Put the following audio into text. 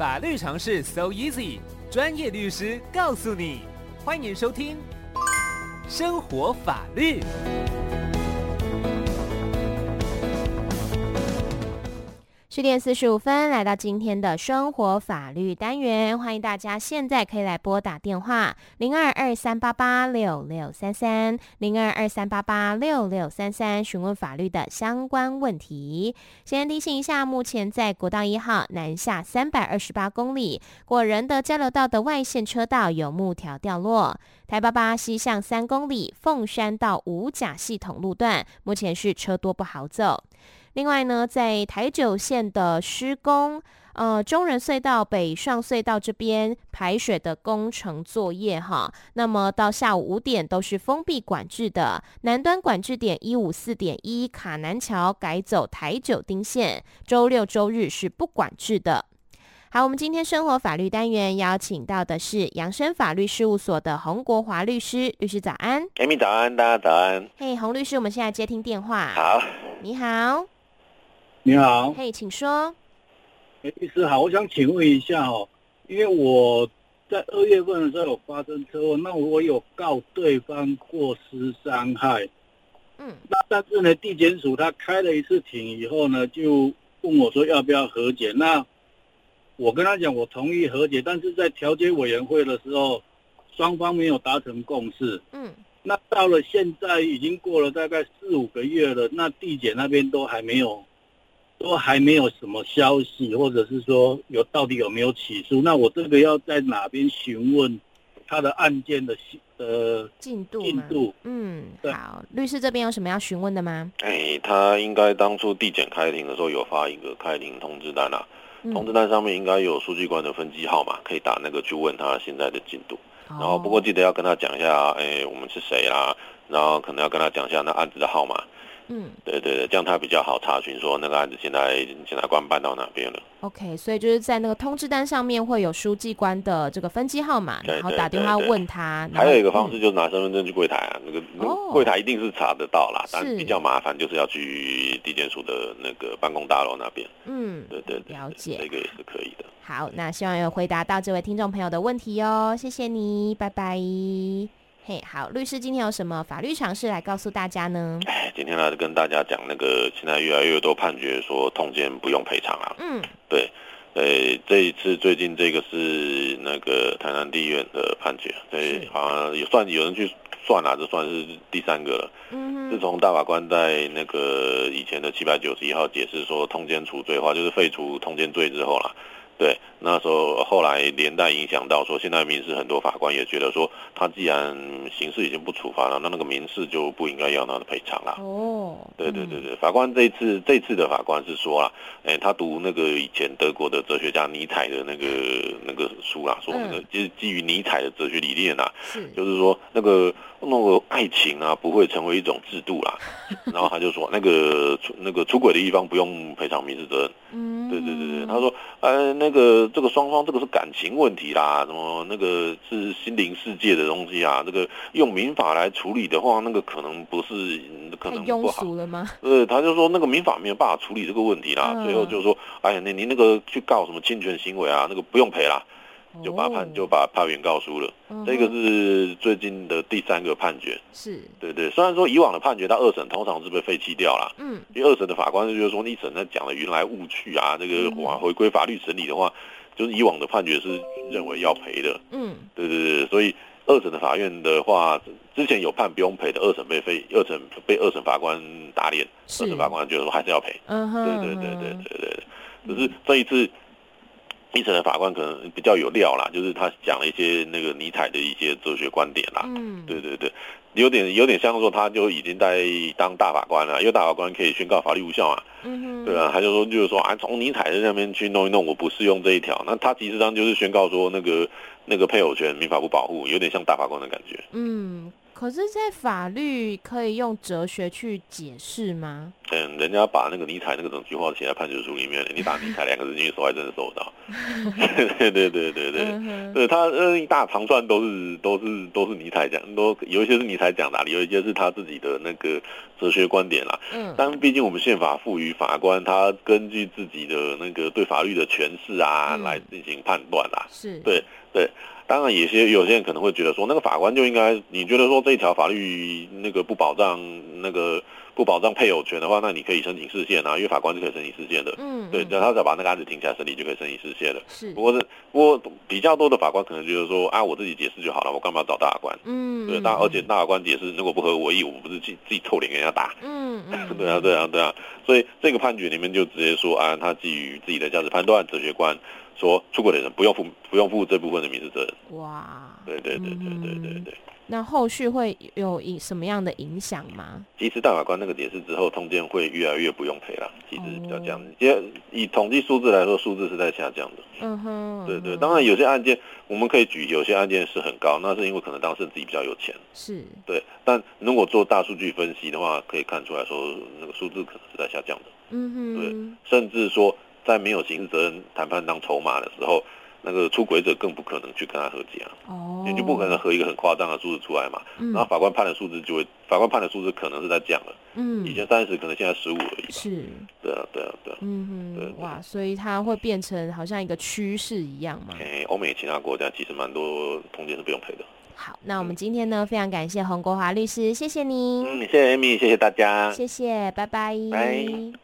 法律常识 so easy，专业律师告诉你。欢迎收听生活法律。十点四十五分，来到今天的生活法律单元，欢迎大家现在可以来拨打电话零二二三八八六六三三零二二三八八六六三三，询问法律的相关问题。先提醒一下，目前在国道一号南下三百二十八公里果仁德交流道的外线车道有木条掉落，台八八西向三公里凤山到五甲系统路段目前是车多不好走。另外呢，在台九线的施工，呃，中仁隧道、北上隧道这边排水的工程作业哈，那么到下午五点都是封闭管制的。南端管制点一五四点一卡南桥改走台九丁线，周六周日是不管制的。好，我们今天生活法律单元邀请到的是扬升法律事务所的洪国华律师，律师早安。Amy 早安，大家早安。嘿，洪律师，我们现在接听电话。好，你好。你好，嘿，请说。哎，律师好，我想请问一下哦，因为我在二月份的时候有发生车祸，那我有告对方过失伤害，嗯，那但是呢，地检署他开了一次庭以后呢，就问我说要不要和解，那我跟他讲我同意和解，但是在调解委员会的时候，双方没有达成共识，嗯，那到了现在已经过了大概四五个月了，那地检那边都还没有。都还没有什么消息，或者是说有到底有没有起诉？那我这个要在哪边询问他的案件的呃进度？进度？嗯，好，律师这边有什么要询问的吗？哎，他应该当初地检开庭的时候有发一个开庭通知单啊，嗯、通知单上面应该有书记官的分机号码，可以打那个去问他现在的进度。哦、然后不过记得要跟他讲一下，哎，我们是谁啊？然后可能要跟他讲一下那案子的号码。嗯，对对对，这样他比较好查询，说那个案子现在检察官办到哪边了。OK，所以就是在那个通知单上面会有书记官的这个分机号码，然后打电话问他。还有一个方式就是拿身份证去柜台啊，那个柜台一定是查得到啦，但比较麻烦就是要去地检署的那个办公大楼那边。嗯，对对，了解，这个也是可以的。好，那希望有回答到这位听众朋友的问题哦，谢谢你，拜拜。嘿，hey, 好，律师今天有什么法律常识来告诉大家呢？哎，今天来跟大家讲那个，现在越来越多判决说通奸不用赔偿啊。嗯，对，呃，这一次最近这个是那个台南地院的判决，对，好像也算有人去算了，这算是第三个了。嗯，自从大法官在那个以前的七百九十一号解释说通奸除罪化，就是废除通奸罪之后啦。对，那时候后来连带影响到说，现在民事很多法官也觉得说，他既然刑事已经不处罚了，那那个民事就不应该要他的赔偿了。哦，对对对对，法官这次这次的法官是说了，哎，他读那个以前德国的哲学家尼采的那个那个书啦，说那个就是基于尼采的哲学理念呐，就是说那个那个爱情啊不会成为一种制度啦，然后他就说那个出那个出轨的一方不用赔偿民事责任。嗯，对对对对，他说，呃那。个这个双方这个是感情问题啦，什么那个是心灵世界的东西啊？这个用民法来处理的话，那个可能不是，可能不好。了吗？呃，他就说那个民法没有办法处理这个问题啦。嗯、最后就说，哎呀，你你那个去告什么侵权行为啊？那个不用赔啦，就把判就把判原告输了。嗯、这个是最近的第三个判决。是，对对。虽然说以往的判决到二审通常是被废弃掉了。嗯。因为二审的法官就是说，一审他讲的云来雾去啊，这个往回归法律审理的话，就是以往的判决是认为要赔的。嗯。对对对，所以二审的法院的话，之前有判不用赔的，二审被废，二审被二审法官打脸，二审法官觉得说还是要赔。嗯哼。对对对对对对。可是这一次。一审的法官可能比较有料啦，就是他讲了一些那个尼采的一些哲学观点啦。嗯，对对对，有点有点像说他就已经在当大法官了，因为大法官可以宣告法律无效嘛。嗯哼，对啊，他就说就是说啊，从尼采的那边去弄一弄，我不适用这一条。那他其实上就是宣告说那个那个配偶权民法不保护，有点像大法官的感觉。嗯。可是，在法律可以用哲学去解释吗？嗯，人家把那个尼采那个整句话写在判决书里面，你打尼采两个字进去，手还真的收得到。对对对对对，对他呃一大长串都是都是都是尼采讲，都有一些是尼采讲的，有一些是他自己的那个哲学观点啦。嗯，但毕竟我们宪法赋予法官，他根据自己的那个对法律的诠释啊，来进行判断啦。是，对对。当然，有些有些人可能会觉得说，那个法官就应该，你觉得说这一条法律那个不保障那个不保障配偶权的话，那你可以申请释宪啊，因为法官是可以申请释宪的。嗯，对，只要他只要把那个案子停下来审理，就可以申请释宪了。是，不过是不过比较多的法官可能觉得说，啊，我自己解释就好了，我干嘛要找大法官？嗯，对，大而且大法官解释如果不合我意，我不是自己自己臭脸给人家打。嗯，对啊，对啊，对啊，所以这个判决里面就直接说，啊，他基于自己的价值判断、哲学观。说出轨的人不用负不用负这部分的民事责任。哇，对对对对对对对。那后续会有影什么样的影响吗？其实大法官那个解释之后，通奸会越来越不用赔了。其实比较这样，因为以统计数字来说，数字是在下降的。嗯哼，对对。当然有些案件我们可以举，有些案件是很高，那是因为可能当事人自己比较有钱。是。对，但如果做大数据分析的话，可以看出来说那个数字可能是在下降的。嗯哼，对，甚至说。在没有刑事责任谈判当筹码的时候，那个出轨者更不可能去跟他和解啊，哦，你就不可能和一个很夸张的数字出来嘛。嗯，然后法官判的数字就会，法官判的数字可能是在降了。嗯，以前三十，可能现在十五而已。是，对啊，对啊，对啊。嗯哼，对，哇，所以它会变成好像一个趋势一样嘛。哎，欧美其他国家其实蛮多通奸是不用赔的。好，那我们今天呢，非常感谢洪国华律师，谢谢您。嗯，谢谢 Amy，谢谢大家。谢谢，拜拜。拜。